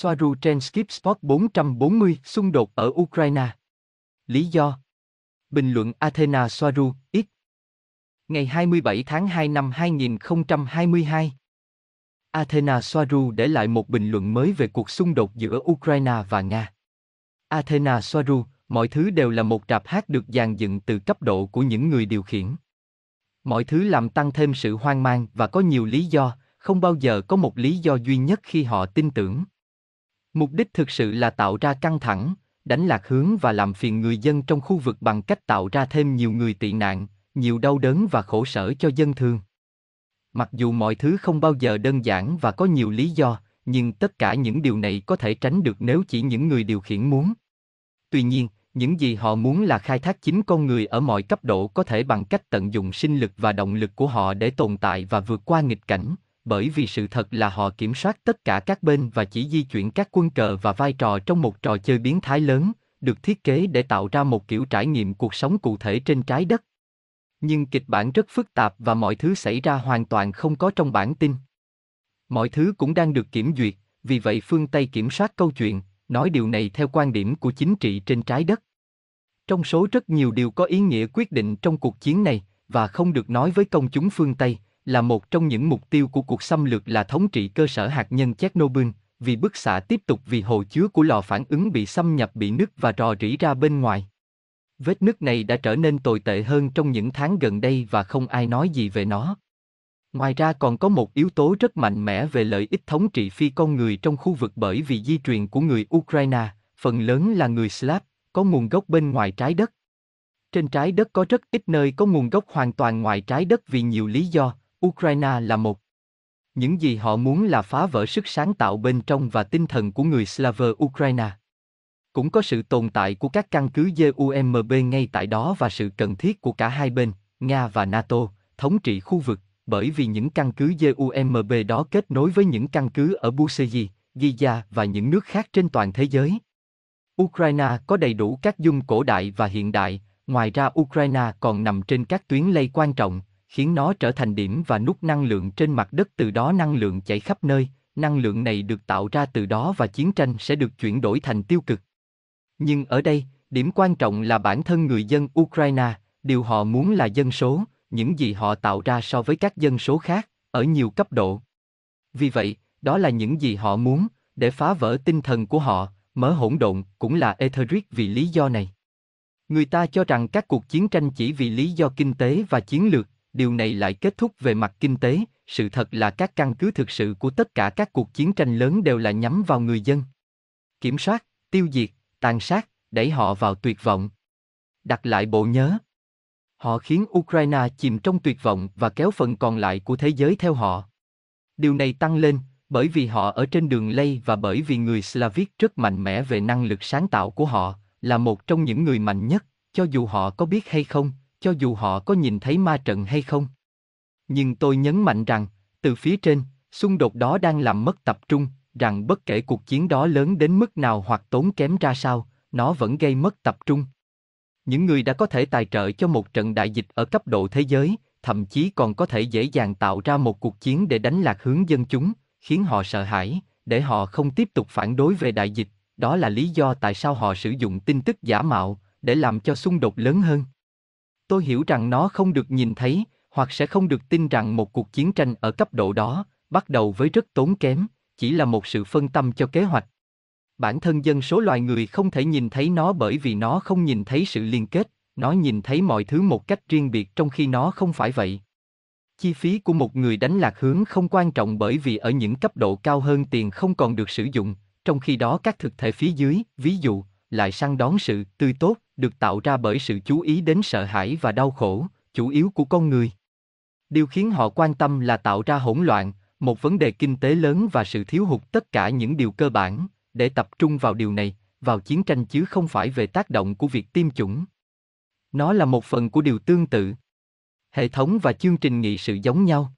Soaru trên Skip Spot 440, xung đột ở Ukraine. Lý do Bình luận Athena Soaru, X Ngày 27 tháng 2 năm 2022 Athena Soaru để lại một bình luận mới về cuộc xung đột giữa Ukraine và Nga. Athena Soaru, mọi thứ đều là một rạp hát được dàn dựng từ cấp độ của những người điều khiển. Mọi thứ làm tăng thêm sự hoang mang và có nhiều lý do, không bao giờ có một lý do duy nhất khi họ tin tưởng. Mục đích thực sự là tạo ra căng thẳng, đánh lạc hướng và làm phiền người dân trong khu vực bằng cách tạo ra thêm nhiều người tị nạn, nhiều đau đớn và khổ sở cho dân thường. Mặc dù mọi thứ không bao giờ đơn giản và có nhiều lý do, nhưng tất cả những điều này có thể tránh được nếu chỉ những người điều khiển muốn. Tuy nhiên, những gì họ muốn là khai thác chính con người ở mọi cấp độ có thể bằng cách tận dụng sinh lực và động lực của họ để tồn tại và vượt qua nghịch cảnh, bởi vì sự thật là họ kiểm soát tất cả các bên và chỉ di chuyển các quân cờ và vai trò trong một trò chơi biến thái lớn, được thiết kế để tạo ra một kiểu trải nghiệm cuộc sống cụ thể trên trái đất. Nhưng kịch bản rất phức tạp và mọi thứ xảy ra hoàn toàn không có trong bản tin. Mọi thứ cũng đang được kiểm duyệt, vì vậy phương Tây kiểm soát câu chuyện, nói điều này theo quan điểm của chính trị trên trái đất. Trong số rất nhiều điều có ý nghĩa quyết định trong cuộc chiến này, và không được nói với công chúng phương Tây, là một trong những mục tiêu của cuộc xâm lược là thống trị cơ sở hạt nhân Chernobyl, vì bức xạ tiếp tục vì hồ chứa của lò phản ứng bị xâm nhập bị nứt và rò rỉ ra bên ngoài. Vết nứt này đã trở nên tồi tệ hơn trong những tháng gần đây và không ai nói gì về nó. Ngoài ra còn có một yếu tố rất mạnh mẽ về lợi ích thống trị phi con người trong khu vực bởi vì di truyền của người Ukraine, phần lớn là người Slav, có nguồn gốc bên ngoài trái đất. Trên trái đất có rất ít nơi có nguồn gốc hoàn toàn ngoài trái đất vì nhiều lý do, Ukraine là một. Những gì họ muốn là phá vỡ sức sáng tạo bên trong và tinh thần của người Slav Ukraine. Cũng có sự tồn tại của các căn cứ GUMB ngay tại đó và sự cần thiết của cả hai bên, Nga và NATO, thống trị khu vực, bởi vì những căn cứ GUMB đó kết nối với những căn cứ ở Buseji, Giza và những nước khác trên toàn thế giới. Ukraine có đầy đủ các dung cổ đại và hiện đại, ngoài ra Ukraine còn nằm trên các tuyến lây quan trọng, khiến nó trở thành điểm và nút năng lượng trên mặt đất từ đó năng lượng chảy khắp nơi, năng lượng này được tạo ra từ đó và chiến tranh sẽ được chuyển đổi thành tiêu cực. Nhưng ở đây, điểm quan trọng là bản thân người dân Ukraine, điều họ muốn là dân số, những gì họ tạo ra so với các dân số khác, ở nhiều cấp độ. Vì vậy, đó là những gì họ muốn, để phá vỡ tinh thần của họ, mớ hỗn độn cũng là etheric vì lý do này. Người ta cho rằng các cuộc chiến tranh chỉ vì lý do kinh tế và chiến lược, điều này lại kết thúc về mặt kinh tế, sự thật là các căn cứ thực sự của tất cả các cuộc chiến tranh lớn đều là nhắm vào người dân. Kiểm soát, tiêu diệt, tàn sát, đẩy họ vào tuyệt vọng. Đặt lại bộ nhớ. Họ khiến Ukraine chìm trong tuyệt vọng và kéo phần còn lại của thế giới theo họ. Điều này tăng lên, bởi vì họ ở trên đường lây và bởi vì người Slavic rất mạnh mẽ về năng lực sáng tạo của họ, là một trong những người mạnh nhất, cho dù họ có biết hay không, cho dù họ có nhìn thấy ma trận hay không. Nhưng tôi nhấn mạnh rằng, từ phía trên, xung đột đó đang làm mất tập trung, rằng bất kể cuộc chiến đó lớn đến mức nào hoặc tốn kém ra sao, nó vẫn gây mất tập trung. Những người đã có thể tài trợ cho một trận đại dịch ở cấp độ thế giới, thậm chí còn có thể dễ dàng tạo ra một cuộc chiến để đánh lạc hướng dân chúng, khiến họ sợ hãi, để họ không tiếp tục phản đối về đại dịch, đó là lý do tại sao họ sử dụng tin tức giả mạo, để làm cho xung đột lớn hơn. Tôi hiểu rằng nó không được nhìn thấy, hoặc sẽ không được tin rằng một cuộc chiến tranh ở cấp độ đó, bắt đầu với rất tốn kém, chỉ là một sự phân tâm cho kế hoạch. Bản thân dân số loài người không thể nhìn thấy nó bởi vì nó không nhìn thấy sự liên kết, nó nhìn thấy mọi thứ một cách riêng biệt trong khi nó không phải vậy. Chi phí của một người đánh lạc hướng không quan trọng bởi vì ở những cấp độ cao hơn tiền không còn được sử dụng, trong khi đó các thực thể phía dưới, ví dụ, lại săn đón sự tươi tốt, được tạo ra bởi sự chú ý đến sợ hãi và đau khổ, chủ yếu của con người. Điều khiến họ quan tâm là tạo ra hỗn loạn, một vấn đề kinh tế lớn và sự thiếu hụt tất cả những điều cơ bản, để tập trung vào điều này, vào chiến tranh chứ không phải về tác động của việc tiêm chủng. Nó là một phần của điều tương tự. Hệ thống và chương trình nghị sự giống nhau.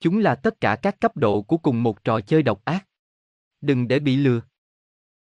Chúng là tất cả các cấp độ của cùng một trò chơi độc ác. Đừng để bị lừa.